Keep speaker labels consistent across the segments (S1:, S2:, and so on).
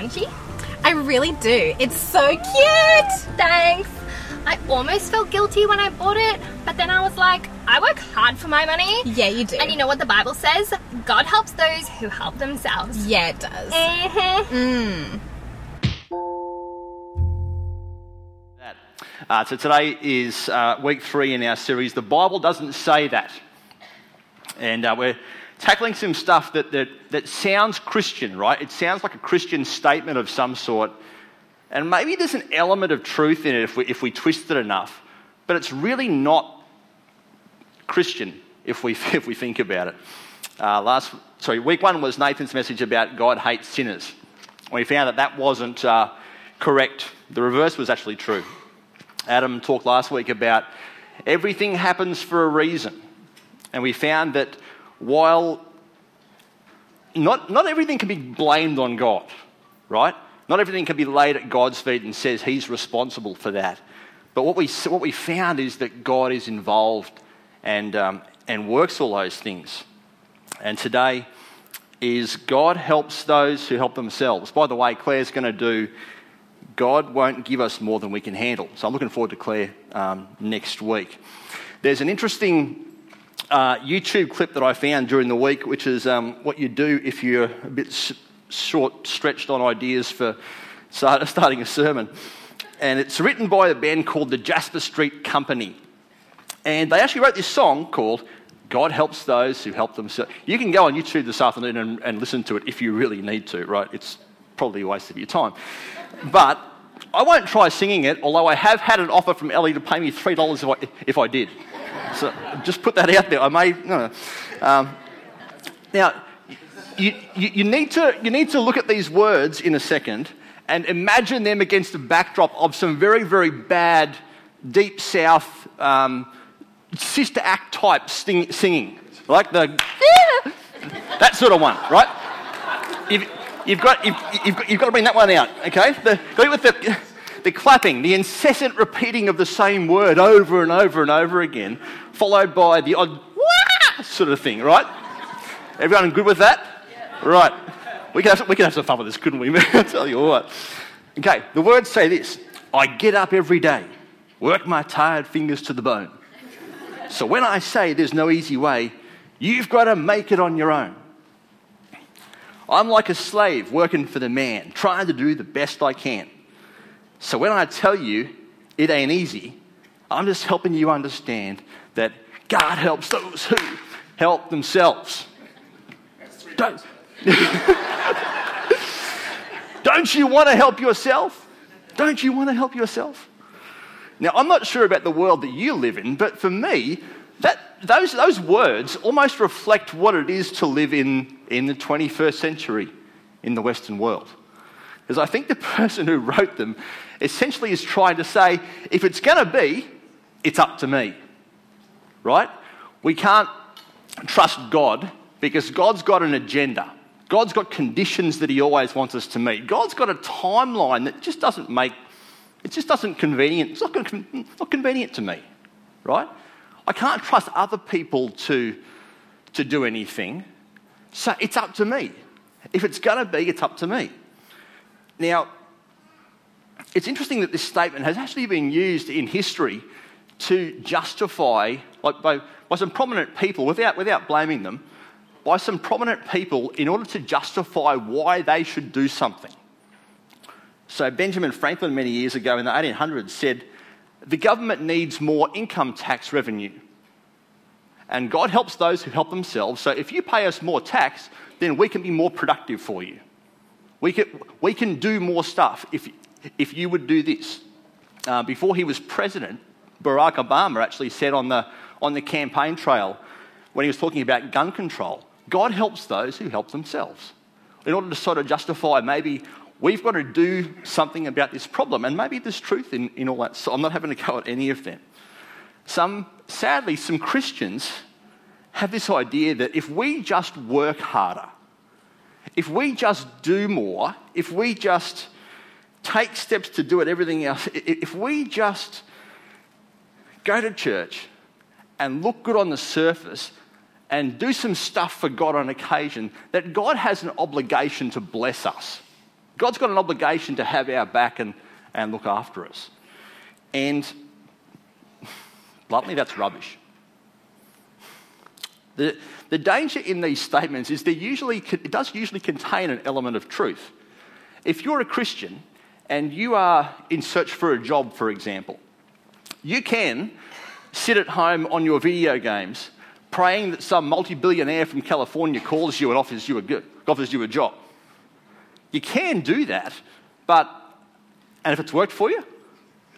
S1: scrunchie?
S2: I really do. It's so cute.
S1: Thanks. I almost felt guilty when I bought it, but then I was like, I work hard for my money.
S2: Yeah, you do.
S1: And you know what the Bible says? God helps those who help themselves.
S2: yeah, it does.
S1: Mm-hmm.
S3: that. Uh, so today is uh, week three in our series. The Bible doesn't say that. And uh, we're tackling some stuff that, that, that sounds Christian, right? It sounds like a Christian statement of some sort. And maybe there's an element of truth in it if we, if we twist it enough. But it's really not Christian if we, if we think about it. Uh, last, sorry, week one was Nathan's message about God hates sinners. We found that that wasn't uh, correct. The reverse was actually true. Adam talked last week about everything happens for a reason. And we found that while not, not everything can be blamed on God, right? Not everything can be laid at God's feet and says he's responsible for that. But what we, what we found is that God is involved and, um, and works all those things. And today is God helps those who help themselves. By the way, Claire's going to do God won't give us more than we can handle. So I'm looking forward to Claire um, next week. There's an interesting uh, YouTube clip that I found during the week, which is um, what you do if you're a bit short, stretched on ideas for start, starting a sermon. And it's written by a band called the Jasper Street Company. And they actually wrote this song called God Helps Those Who Help Themselves. You can go on YouTube this afternoon and, and listen to it if you really need to, right? It's probably a waste of your time. But I won't try singing it, although I have had an offer from Ellie to pay me $3 if I, if I did. So just put that out there. I may. No, no. Um, now, you, you, you, need to, you need to look at these words in a second and imagine them against the backdrop of some very, very bad, deep south, um, sister act type sing, singing. Like the. that sort of one, right? You've, you've, got, you've, you've, got, you've got to bring that one out, okay? The, go with the the clapping, the incessant repeating of the same word over and over and over again, followed by the odd sort of thing, right? Everyone good with that? Yeah. Right. We can, have, we can have some fun with this, couldn't we? I'll tell you what. Okay, the words say this I get up every day, work my tired fingers to the bone. So when I say there's no easy way, you've got to make it on your own. I'm like a slave working for the man, trying to do the best I can. So when I tell you it ain't easy, I'm just helping you understand that God helps those who help themselves. Don't, don't you want to help yourself? Don't you want to help yourself? Now, I'm not sure about the world that you live in, but for me, that, those, those words almost reflect what it is to live in, in the 21st century in the Western world. Because I think the person who wrote them essentially is trying to say if it's going to be, it's up to me. Right? We can't trust God because God's got an agenda. God's got conditions that He always wants us to meet. God's got a timeline that just doesn't make, it just doesn't convenient, it's not, not convenient to me. Right? I can't trust other people to, to do anything. So it's up to me. If it's going to be, it's up to me. Now, it's interesting that this statement has actually been used in history to justify, like by, by some prominent people, without, without blaming them, by some prominent people in order to justify why they should do something. So, Benjamin Franklin, many years ago in the 1800s, said, The government needs more income tax revenue. And God helps those who help themselves. So, if you pay us more tax, then we can be more productive for you. We can, we can do more stuff if, if you would do this. Uh, before he was president, Barack Obama actually said on the, on the campaign trail, when he was talking about gun control, God helps those who help themselves. In order to sort of justify maybe we've got to do something about this problem, and maybe there's truth in, in all that. So I'm not having to go at any of them. Some, sadly, some Christians have this idea that if we just work harder, if we just do more, if we just take steps to do it, everything else, if we just go to church and look good on the surface and do some stuff for God on occasion, that God has an obligation to bless us. God's got an obligation to have our back and, and look after us. And bluntly, that's rubbish. The, the danger in these statements is they usually, it does usually contain an element of truth. If you're a Christian and you are in search for a job, for example, you can sit at home on your video games praying that some multi billionaire from California calls you and offers you, a good, offers you a job. You can do that, but, and if it's worked for you,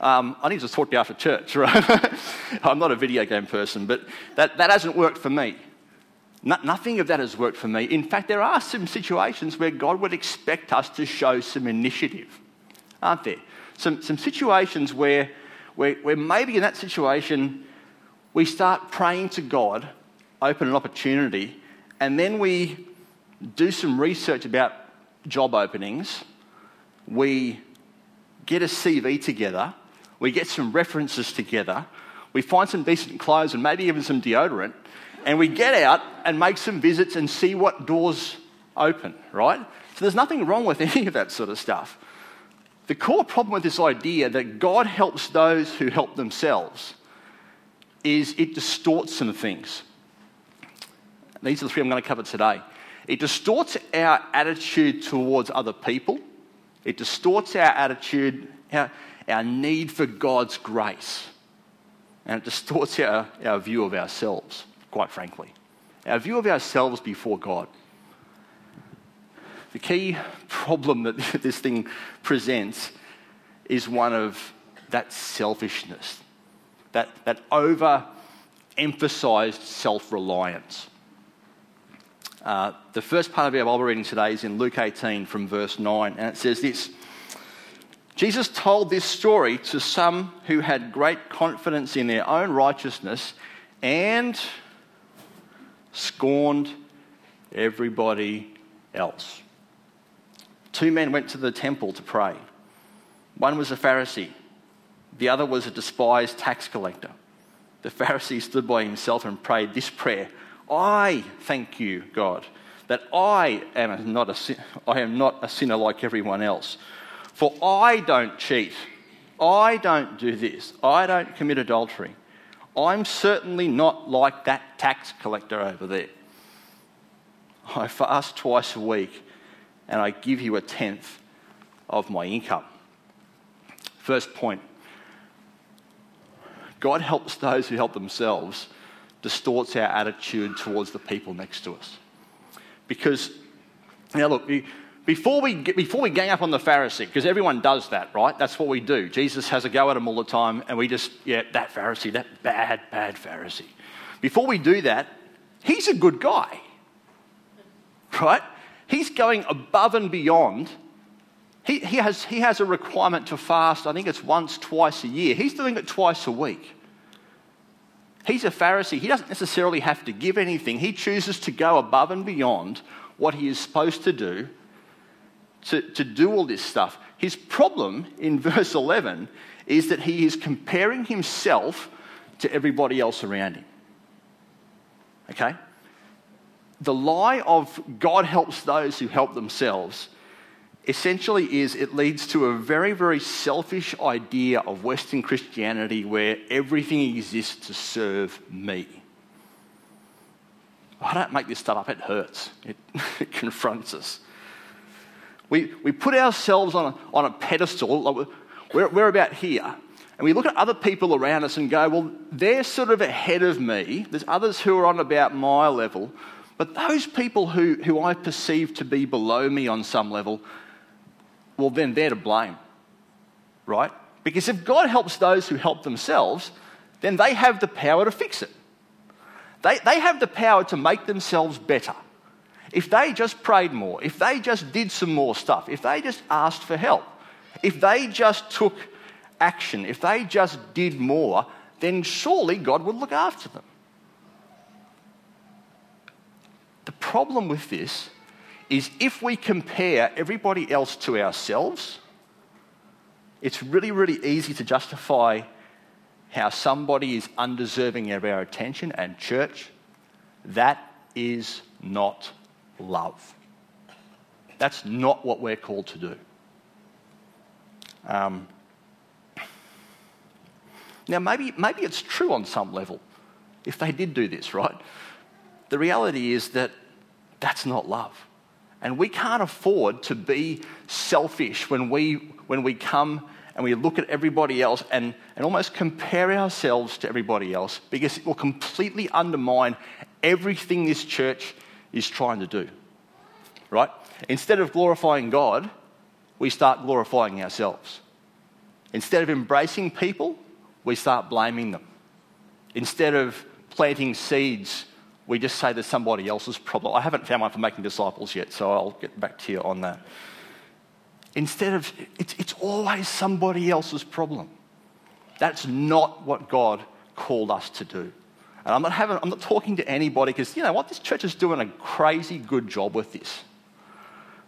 S3: um, I need to talk to you after church, right? I'm not a video game person, but that, that hasn't worked for me. No, nothing of that has worked for me. In fact, there are some situations where God would expect us to show some initiative, aren't there? Some, some situations where, where, where maybe in that situation we start praying to God, open an opportunity, and then we do some research about job openings. We get a CV together we get some references together, we find some decent clothes and maybe even some deodorant, and we get out and make some visits and see what doors open, right? So there's nothing wrong with any of that sort of stuff. The core problem with this idea that God helps those who help themselves is it distorts some things. These are the three I'm going to cover today. It distorts our attitude towards other people. It distorts our attitude, our, our need for God's grace. And it distorts our, our view of ourselves, quite frankly. Our view of ourselves before God. The key problem that this thing presents is one of that selfishness, that, that over emphasized self reliance. Uh, the first part of our Bible reading today is in Luke 18 from verse 9, and it says this Jesus told this story to some who had great confidence in their own righteousness and scorned everybody else. Two men went to the temple to pray. One was a Pharisee, the other was a despised tax collector. The Pharisee stood by himself and prayed this prayer I thank you, God, that I am not a, I am not a sinner like everyone else. For I don't cheat. I don't do this. I don't commit adultery. I'm certainly not like that tax collector over there. I fast twice a week and I give you a tenth of my income. First point God helps those who help themselves, distorts our attitude towards the people next to us. Because, now look, before we, before we gang up on the Pharisee, because everyone does that, right? That's what we do. Jesus has a go at them all the time, and we just, yeah, that Pharisee, that bad, bad Pharisee. Before we do that, he's a good guy, right? He's going above and beyond. He, he, has, he has a requirement to fast, I think it's once, twice a year. He's doing it twice a week. He's a Pharisee. He doesn't necessarily have to give anything, he chooses to go above and beyond what he is supposed to do to, to do all this stuff. His problem in verse 11 is that he is comparing himself to everybody else around him. Okay? The lie of God helps those who help themselves essentially is it leads to a very, very selfish idea of Western Christianity where everything exists to serve me. I don't make this stuff up, it hurts, it, it confronts us. We, we put ourselves on a, on a pedestal, we're, we're about here, and we look at other people around us and go, well, they're sort of ahead of me. There's others who are on about my level. But those people who, who I perceive to be below me on some level, well, then they're to blame, right? Because if God helps those who help themselves, then they have the power to fix it. They, they have the power to make themselves better. If they just prayed more, if they just did some more stuff, if they just asked for help, if they just took action, if they just did more, then surely God would look after them. The problem with this is if we compare everybody else to ourselves, it's really, really easy to justify how somebody is undeserving of our attention and church. That is not love. That's not what we're called to do. Um, now, maybe, maybe it's true on some level if they did do this, right? The reality is that that's not love. And we can't afford to be selfish when we, when we come and we look at everybody else and, and almost compare ourselves to everybody else because it will completely undermine everything this church is trying to do. Right? Instead of glorifying God, we start glorifying ourselves. Instead of embracing people, we start blaming them. Instead of planting seeds, we just say there's somebody else's problem. I haven't found one for making disciples yet, so I'll get back to you on that. Instead of, it's, it's always somebody else's problem. That's not what God called us to do. And I'm not, having, I'm not talking to anybody because, you know what, this church is doing a crazy good job with this.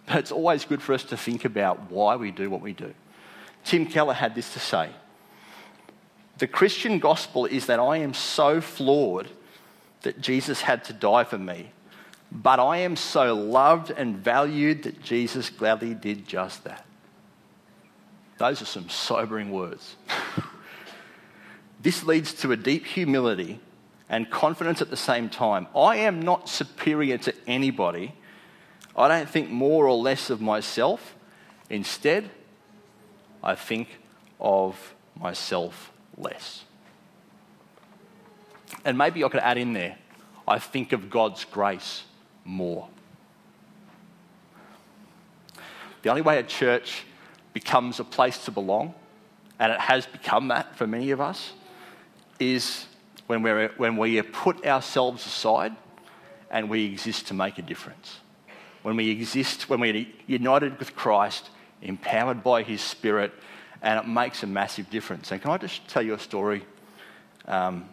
S3: But it's always good for us to think about why we do what we do. Tim Keller had this to say The Christian gospel is that I am so flawed that Jesus had to die for me, but I am so loved and valued that Jesus gladly did just that. Those are some sobering words. this leads to a deep humility and confidence at the same time. I am not superior to anybody. I don't think more or less of myself. Instead, I think of myself less. And maybe I could add in there, I think of God's grace more. The only way a church becomes a place to belong, and it has become that for many of us, is when, we're, when we put ourselves aside and we exist to make a difference. When we exist, when we're united with Christ empowered by His Spirit, and it makes a massive difference. And can I just tell you a story? Um,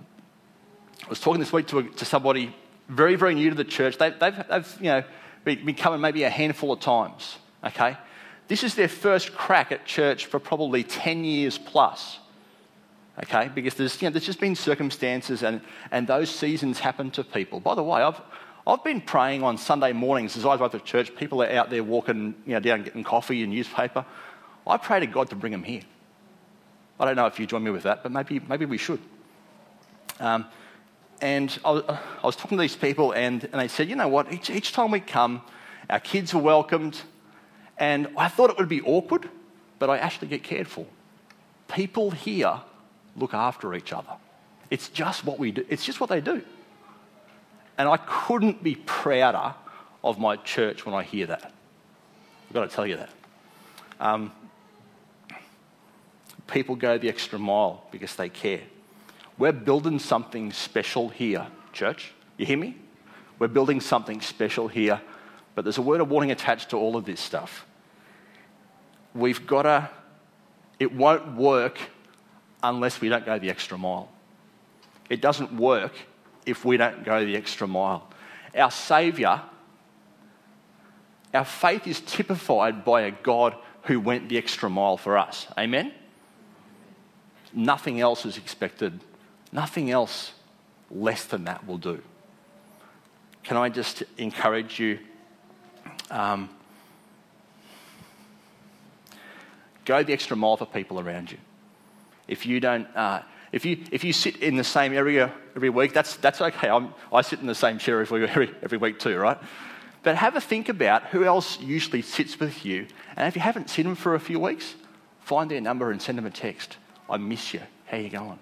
S3: I was talking this week to, a, to somebody very, very new to the church. They, have they've, you know, been coming maybe a handful of times, okay? This is their first crack at church for probably 10 years plus, okay? Because there's, you know, there's just been circumstances and, and those seasons happen to people. By the way, I've, I've been praying on Sunday mornings as I arrive to church. People are out there walking you know, down getting coffee and newspaper. I pray to God to bring them here. I don't know if you join me with that, but maybe, maybe we should. Um, and I was, I was, talking to these people, and, and they said, you know what, each, each time we come, our kids are welcomed, and I thought it would be awkward, but I actually get cared for. People here look after each other. It's just what we do, it's just what they do. And I couldn't be prouder of my church when I hear that. I've got to tell you that. Um, people go the extra mile because they care. We're building something special here, church. You hear me? We're building something special here, but there's a word of warning attached to all of this stuff. We've got to, it won't work unless we don't go the extra mile. It doesn't work if we don't go the extra mile. Our Saviour, our faith is typified by a God who went the extra mile for us. Amen? Nothing else is expected. Nothing else less than that will do. Can I just encourage you? Um, go the extra mile for people around you. If you don't, uh, if you, if you sit in the same area every week, that's, that's okay. I'm, I sit in the same chair every, every, every week too, right? But have a think about who else usually sits with you. And if you haven't seen them for a few weeks, find their number and send them a text. I miss you. How you going?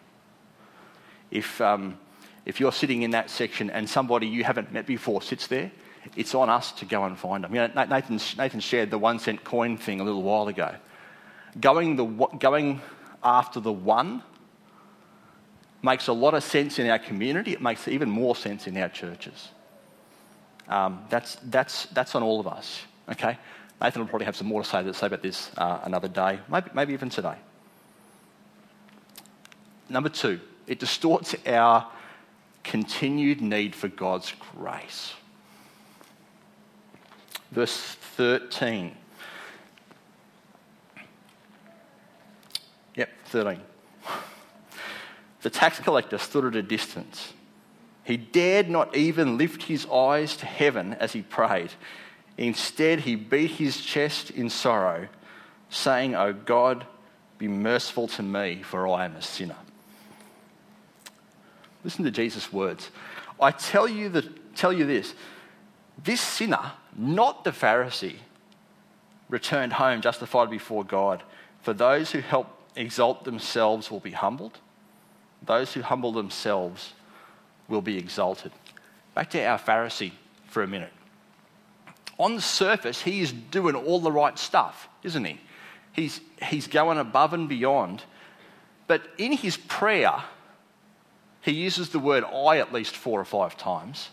S3: If, um, if you're sitting in that section and somebody you haven't met before sits there, it's on us to go and find them. You know, Nathan, Nathan shared the one cent coin thing a little while ago. Going, the, going after the one makes a lot of sense in our community. It makes even more sense in our churches. Um, that's, that's, that's on all of us, okay? Nathan will probably have some more to say, say about this uh, another day, maybe, maybe even today. Number two, it distorts our continued need for God's grace. Verse 13. Yep, 13. The tax collector stood at a distance. He dared not even lift his eyes to heaven as he prayed. Instead, he beat his chest in sorrow, saying, O God, be merciful to me, for I am a sinner. Listen to Jesus' words. I tell you, that, tell you this this sinner, not the Pharisee, returned home justified before God. For those who help exalt themselves will be humbled, those who humble themselves will be exalted. Back to our Pharisee for a minute. On the surface, he is doing all the right stuff, isn't he? He's, he's going above and beyond. But in his prayer, he uses the word I at least four or five times.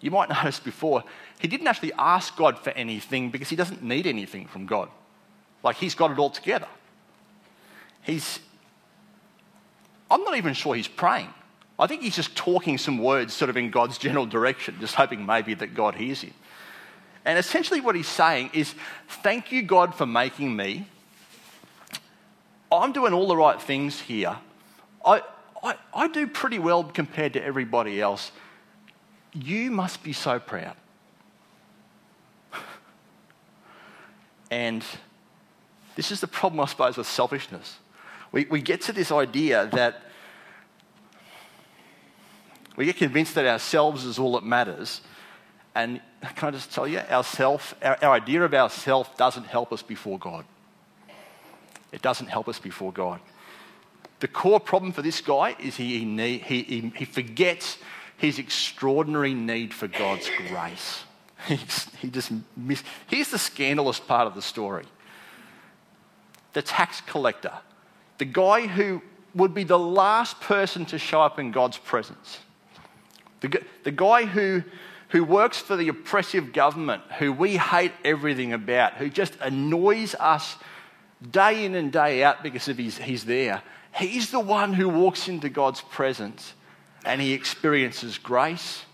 S3: You might notice before, he didn't actually ask God for anything because he doesn't need anything from God. Like he's got it all together. He's, I'm not even sure he's praying. I think he's just talking some words sort of in God's general direction, just hoping maybe that God hears him. And essentially, what he's saying is, Thank you, God, for making me. I'm doing all the right things here. I, I, I do pretty well compared to everybody else. You must be so proud. And this is the problem, I suppose, with selfishness. We, we get to this idea that we get convinced that ourselves is all that matters. And can I just tell you, our, self, our, our idea of ourself doesn't help us before God. It doesn't help us before God. The core problem for this guy is he, he, he, he forgets his extraordinary need for God's grace. He, he just miss, here's the scandalous part of the story the tax collector, the guy who would be the last person to show up in God's presence, the, the guy who, who works for the oppressive government, who we hate everything about, who just annoys us day in and day out because of his, he's there. He's the one who walks into God's presence and he experiences grace,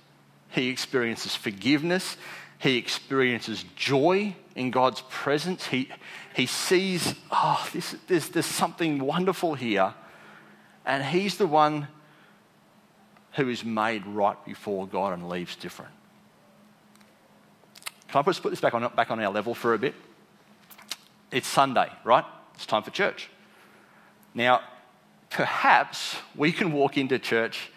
S3: he experiences forgiveness, he experiences joy in God's presence. He, he sees, oh, this, there's, there's something wonderful here. And he's the one who is made right before God and leaves different. Can I just put this back on, back on our level for a bit? It's Sunday, right? It's time for church. Now, perhaps we can walk into church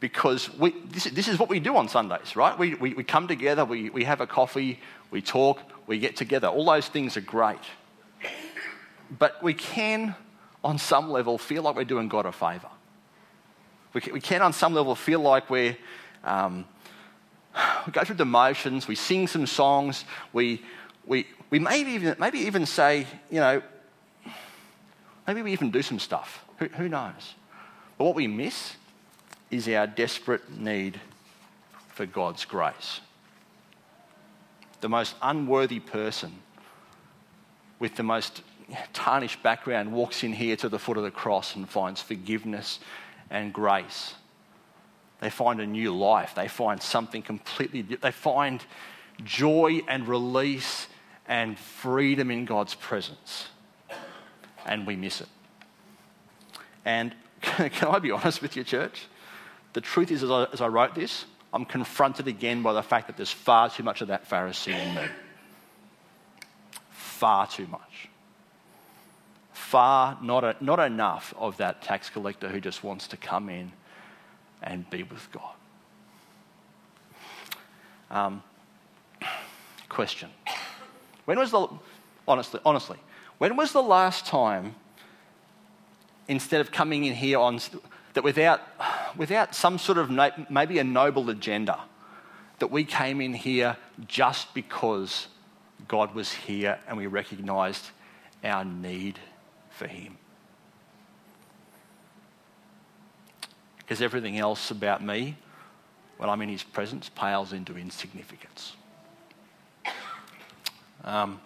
S3: because we, this, this, is what we do on Sundays, right? We, we, we come together, we, we have a coffee, we talk, we get together. All those things are great. But we can, on some level, feel like we're doing God a favour. We can, we can on some level, feel like we're. Um, we go through the motions, we sing some songs, we, we, we maybe, even, maybe even say, you know, maybe we even do some stuff. Who, who knows? But what we miss is our desperate need for God's grace. The most unworthy person with the most tarnished background walks in here to the foot of the cross and finds forgiveness and grace. They find a new life. They find something completely They find joy and release and freedom in God's presence. And we miss it. And can I be honest with you, church? The truth is, as I, as I wrote this, I'm confronted again by the fact that there's far too much of that Pharisee in me. Far too much. Far not, a, not enough of that tax collector who just wants to come in and be with God. Um, question. When was the, honestly, honestly, when was the last time, instead of coming in here on, that without, without some sort of maybe a noble agenda, that we came in here just because God was here and we recognized our need for Him. Because everything else about me, when I'm in His presence, pales into insignificance. Um,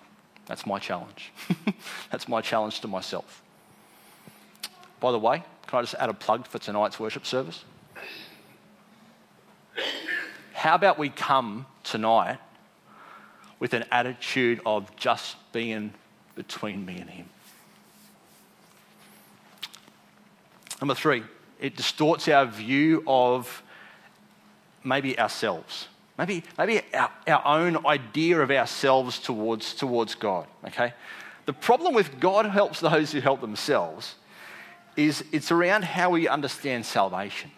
S3: that's my challenge. that's my challenge to myself. By the way, can I just add a plug for tonight's worship service? How about we come tonight with an attitude of just being between me and Him? Number three, it distorts our view of maybe ourselves. Maybe, maybe our, our own idea of ourselves towards, towards God. Okay? The problem with God helps those who help themselves is it's around how we understand salvation.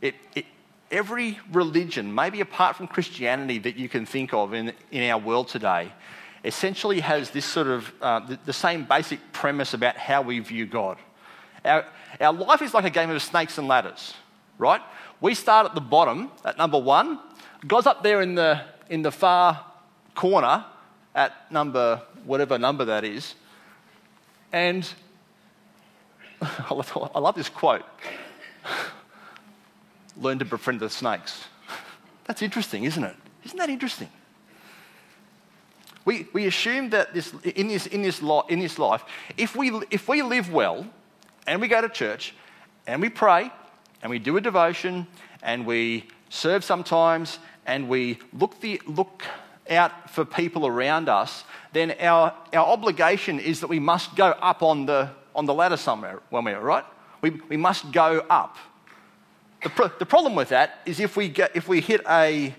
S3: It, it, every religion, maybe apart from Christianity that you can think of in, in our world today, essentially has this sort of uh, the, the, same basic premise about how we view God. Our, our life is like a game of snakes and ladders, right? We start at the bottom at number one. God's up there in the, in the far corner at number, whatever number that is. And I love, this quote learn to befriend the snakes. That's interesting, isn't it? Isn't that interesting? We, we assume that this, in, this, in, this lo, in this life, if we, if we live well and we go to church and we pray and we do a devotion and we serve sometimes and we look, the, look out for people around us, then our, our obligation is that we must go up on the, on the ladder somewhere when we're right. We, we must go up. The, pro- the problem with that is if we, get, if we hit a,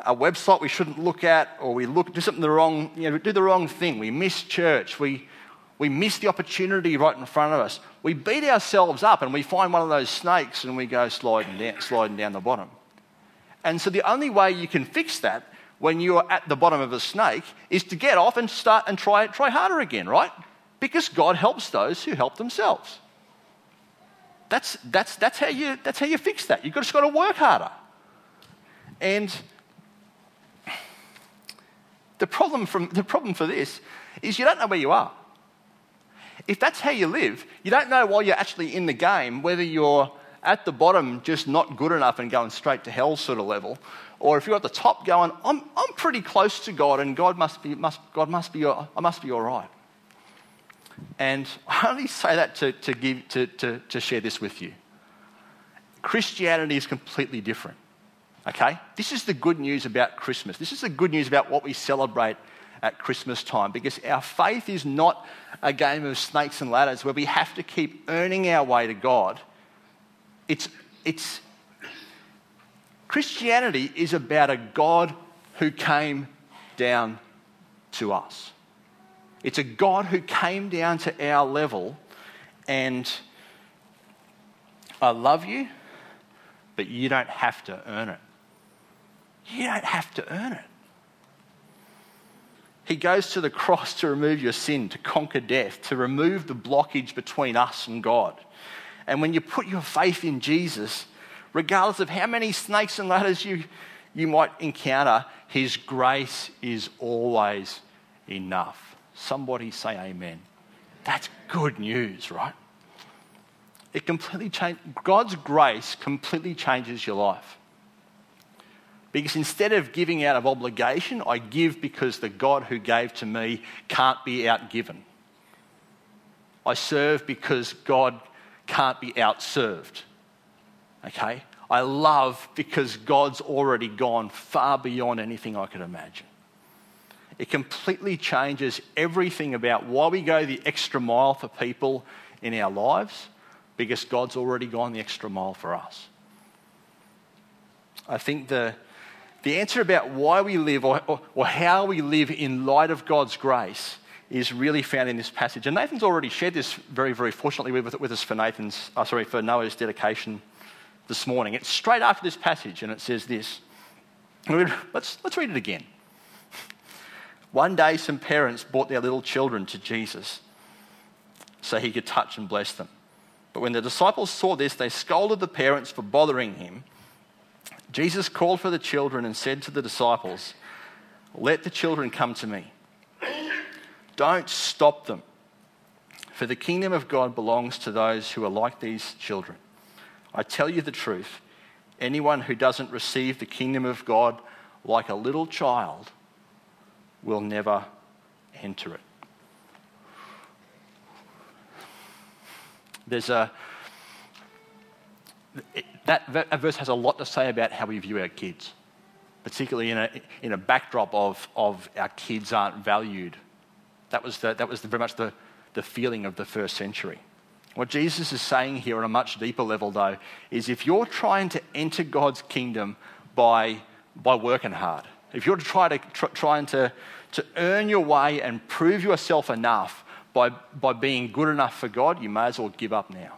S3: a website we shouldn't look at, or we look, do something the wrong, you know, do the wrong thing, we miss church, we, we miss the opportunity right in front of us. We beat ourselves up and we find one of those snakes and we go sliding down, sliding down the bottom. And so the only way you can fix that when you're at the bottom of a snake is to get off and start and try, try harder again, right? Because God helps those who help themselves. That's, that's, that's, how, you, that's how you fix that. You've just got to work harder. And the problem, from, the problem for this is you don't know where you are. If that's how you live, you don't know while you're actually in the game whether you're at the bottom just not good enough and going straight to hell sort of level, or if you're at the top going, I'm, I'm pretty close to God and God must be, must, God must be, I must be all right. And I only say that to, to, give, to, to, to share this with you. Christianity is completely different. Okay? This is the good news about Christmas. This is the good news about what we celebrate at Christmas time because our faith is not a game of snakes and ladders where we have to keep earning our way to God. It's, it's, Christianity is about a God who came down to us. It's a God who came down to our level and I love you, but you don't have to earn it. You don't have to earn it. He goes to the cross to remove your sin, to conquer death, to remove the blockage between us and God. And when you put your faith in Jesus, regardless of how many snakes and ladders you, you might encounter, His grace is always enough. Somebody say amen. That's good news, right? It completely God's grace completely changes your life. Because instead of giving out of obligation, I give because the God who gave to me can't be outgiven. I serve because God can't be outserved. Okay? I love because God's already gone far beyond anything I could imagine. It completely changes everything about why we go the extra mile for people in our lives because God's already gone the extra mile for us. I think the, the answer about why we live or, or, or how we live in light of God's grace is really found in this passage. And Nathan's already shared this very, very fortunately with, with us for Nathan's, oh, sorry, for Noah's dedication this morning. It's straight after this passage, and it says this. Let's, let's read it again. One day, some parents brought their little children to Jesus so he could touch and bless them. But when the disciples saw this, they scolded the parents for bothering him. Jesus called for the children and said to the disciples, Let the children come to me. Don't stop them, for the kingdom of God belongs to those who are like these children. I tell you the truth anyone who doesn't receive the kingdom of God like a little child will never enter it. There's a that, that verse has a lot to say about how we view our kids, particularly in a, in a backdrop of, of our kids aren't valued. That was, the, that was the, very much the, the feeling of the first century. What Jesus is saying here on a much deeper level, though, is if you're trying to enter God's kingdom by, by working hard, if you're try to, tr- trying to, to earn your way and prove yourself enough by, by being good enough for God, you may as well give up now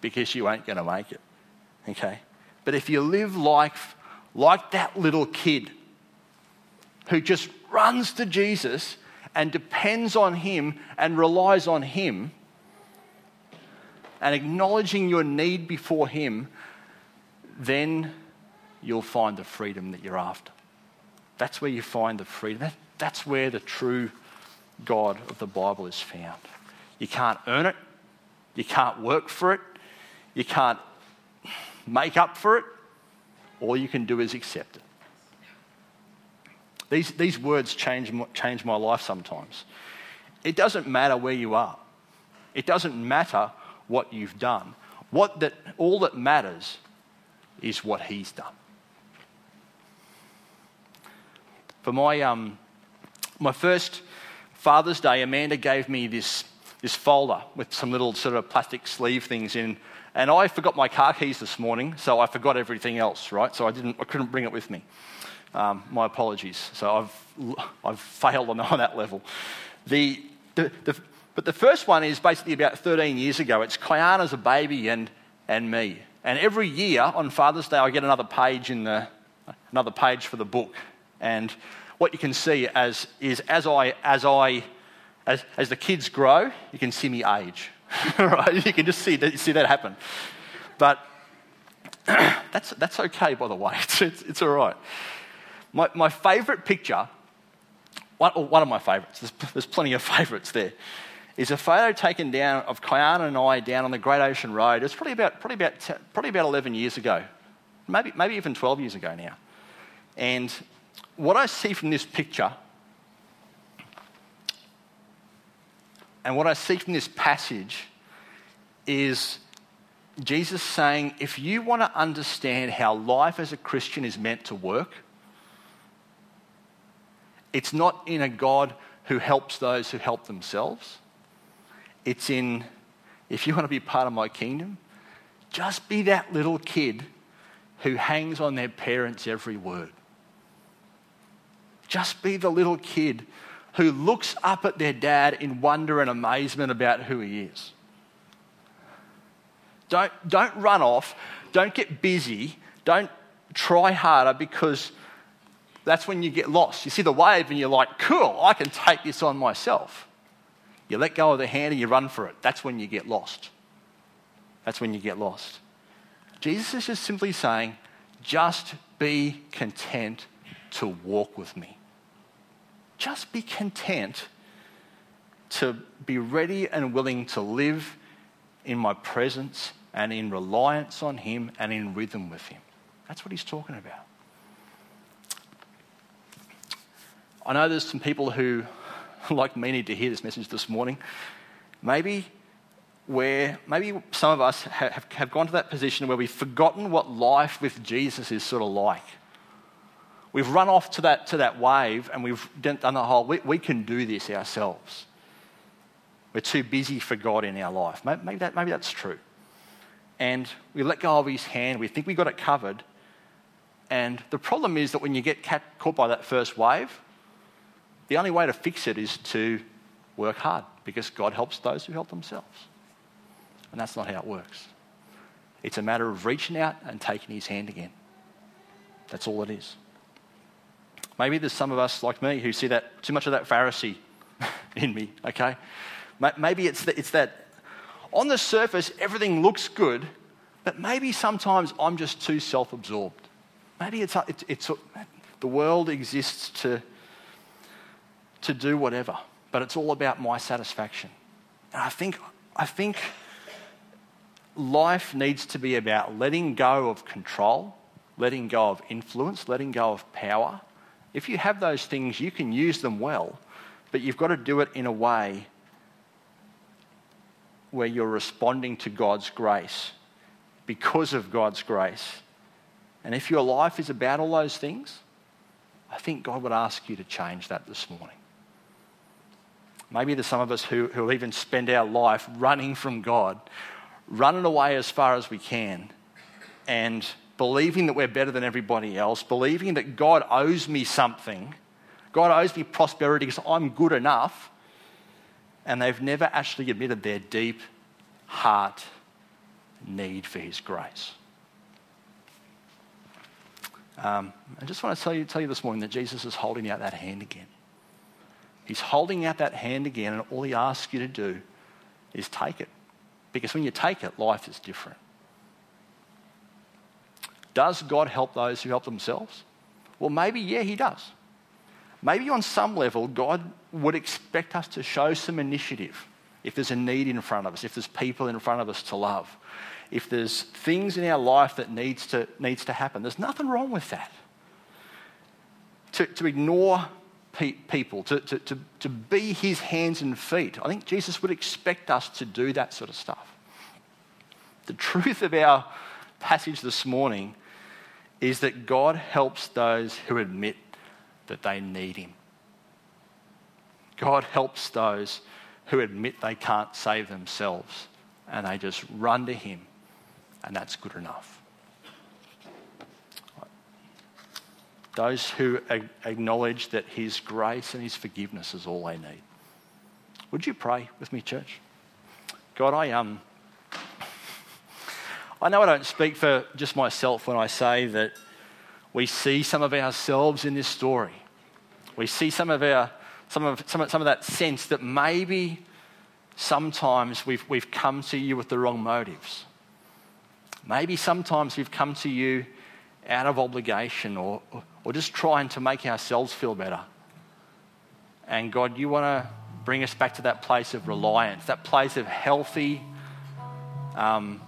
S3: because you ain't going to make it. Okay? But if you live like, like that little kid who just runs to Jesus and depends on Him and relies on Him and acknowledging your need before Him, then you'll find the freedom that you're after. That's where you find the freedom. That, that's where the true God of the Bible is found. You can't earn it, you can't work for it, you can't make up for it. All you can do is accept it. These, these words change, change my life sometimes. It doesn't matter where you are, it doesn't matter what you've done. What that, all that matters is what He's done. For my, um, my first Father's Day, Amanda gave me this, this folder with some little sort of plastic sleeve things in. And I forgot my car keys this morning, so I forgot everything else, right? So I, didn't, I couldn't bring it with me. Um, my apologies. So I've, I've failed on, on that level. The, the, the, but the first one is basically about 13 years ago. It's Kayana as a baby and, and me. And every year on Father's Day, I get another page in the, another page for the book. And what you can see as, is as I, as I, as, as the kids grow, you can see me age. right? You can just see that, see that happen. But that's, that's okay, by the way. It's, it's, it's all right. My, my favourite picture, one, oh, one of my favourites, there's, there's plenty of favourites there, is a photo taken down of Kayana and I down on the Great Ocean Road. It's probably about, probably about, probably about 11 years ago, maybe, maybe even 12 years ago now. And what I see from this picture and what I see from this passage is Jesus saying, if you want to understand how life as a Christian is meant to work, it's not in a God who helps those who help themselves. It's in, if you want to be part of my kingdom, just be that little kid who hangs on their parents' every word. Just be the little kid who looks up at their dad in wonder and amazement about who he is. Don't, don't run off. Don't get busy. Don't try harder because that's when you get lost. You see the wave and you're like, cool, I can take this on myself. You let go of the hand and you run for it. That's when you get lost. That's when you get lost. Jesus is just simply saying, just be content to walk with me. Just be content to be ready and willing to live in my presence and in reliance on Him and in rhythm with Him. That's what He's talking about. I know there's some people who, like me, need to hear this message this morning. Maybe where maybe some of us have, have gone to that position where we've forgotten what life with Jesus is sort of like. We've run off to that, to that wave and we've done the whole, we, we can do this ourselves. We're too busy for God in our life. Maybe, that, maybe that's true. And we let go of his hand, we think we got it covered. And the problem is that when you get caught by that first wave, the only way to fix it is to work hard because God helps those who help themselves. And that's not how it works. It's a matter of reaching out and taking his hand again. That's all it is. Maybe there's some of us like me who see that too much of that Pharisee in me, okay? Maybe it's, it's that on the surface everything looks good, but maybe sometimes I'm just too self absorbed. Maybe it's, it's, it's, the world exists to, to do whatever, but it's all about my satisfaction. And I think, I think life needs to be about letting go of control, letting go of influence, letting go of power, if you have those things, you can use them well, but you've got to do it in a way where you're responding to God's grace because of God's grace. And if your life is about all those things, I think God would ask you to change that this morning. Maybe there's some of us who, who even spend our life running from God, running away as far as we can, and believing that we're better than everybody else, believing that God owes me something, God owes me prosperity because I'm good enough, and they've never actually admitted their deep heart need for His grace. Um, I just want to tell you, tell you this morning that Jesus is holding out that hand again. He's holding out that hand again, and all He asks you to do is take it. Because when you take it, life is different. Does God help those who help themselves? Well, maybe, yeah, He does. Maybe on some level, God would expect us to show some initiative if there's a need in front of us, if there's people in front of us to love, if there's things in our life that needs to, needs to happen. There's nothing wrong with that. To, to ignore pe- people, to, to, to, to be his hands and feet. I think Jesus would expect us to do that sort of stuff. The truth of our passage this morning is that God helps those who admit that they need him. God helps those who admit they can't save themselves and they just run to him and that's good enough. Those who acknowledge that His grace and His forgiveness is all they need. Would you pray with me, church? God, I um, I know I don't speak for just myself when I say that we see some of ourselves in this story. We see some of our some of some of, some of that sense that maybe sometimes we've, we've come to you with the wrong motives. Maybe sometimes we've come to you out of obligation or, or just trying to make ourselves feel better. And God, you want to bring us back to that place of reliance, that place of healthy um,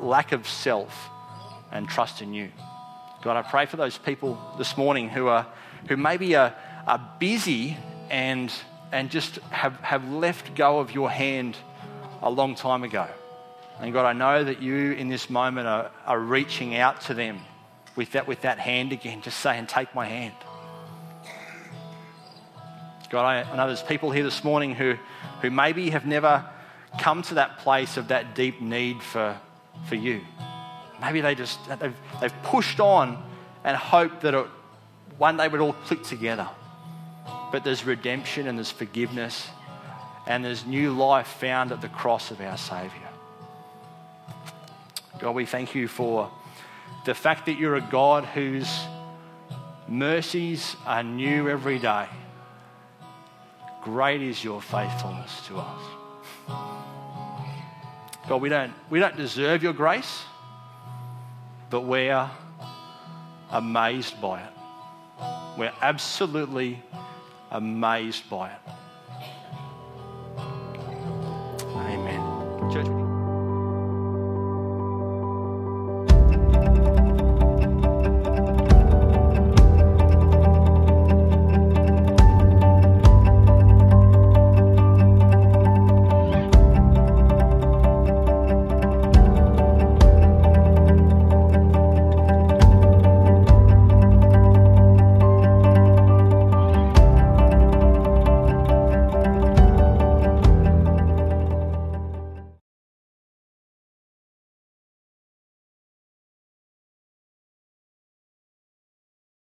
S3: lack of self and trust in you. God, I pray for those people this morning who are who maybe are, are busy and and just have, have left go of your hand a long time ago. And God, I know that you in this moment are, are reaching out to them with that, with that hand again, just saying, Take my hand. God, I, I know there's people here this morning who, who maybe have never come to that place of that deep need for, for you. Maybe they just, they've, they've pushed on and hoped that it, one day would all click together. But there's redemption and there's forgiveness and there's new life found at the cross of our Saviour. God, we thank you for the fact that you're a God whose mercies are new every day. Great is your faithfulness to us. God, we don't, we don't deserve your grace, but we're amazed by it. We're absolutely amazed by it.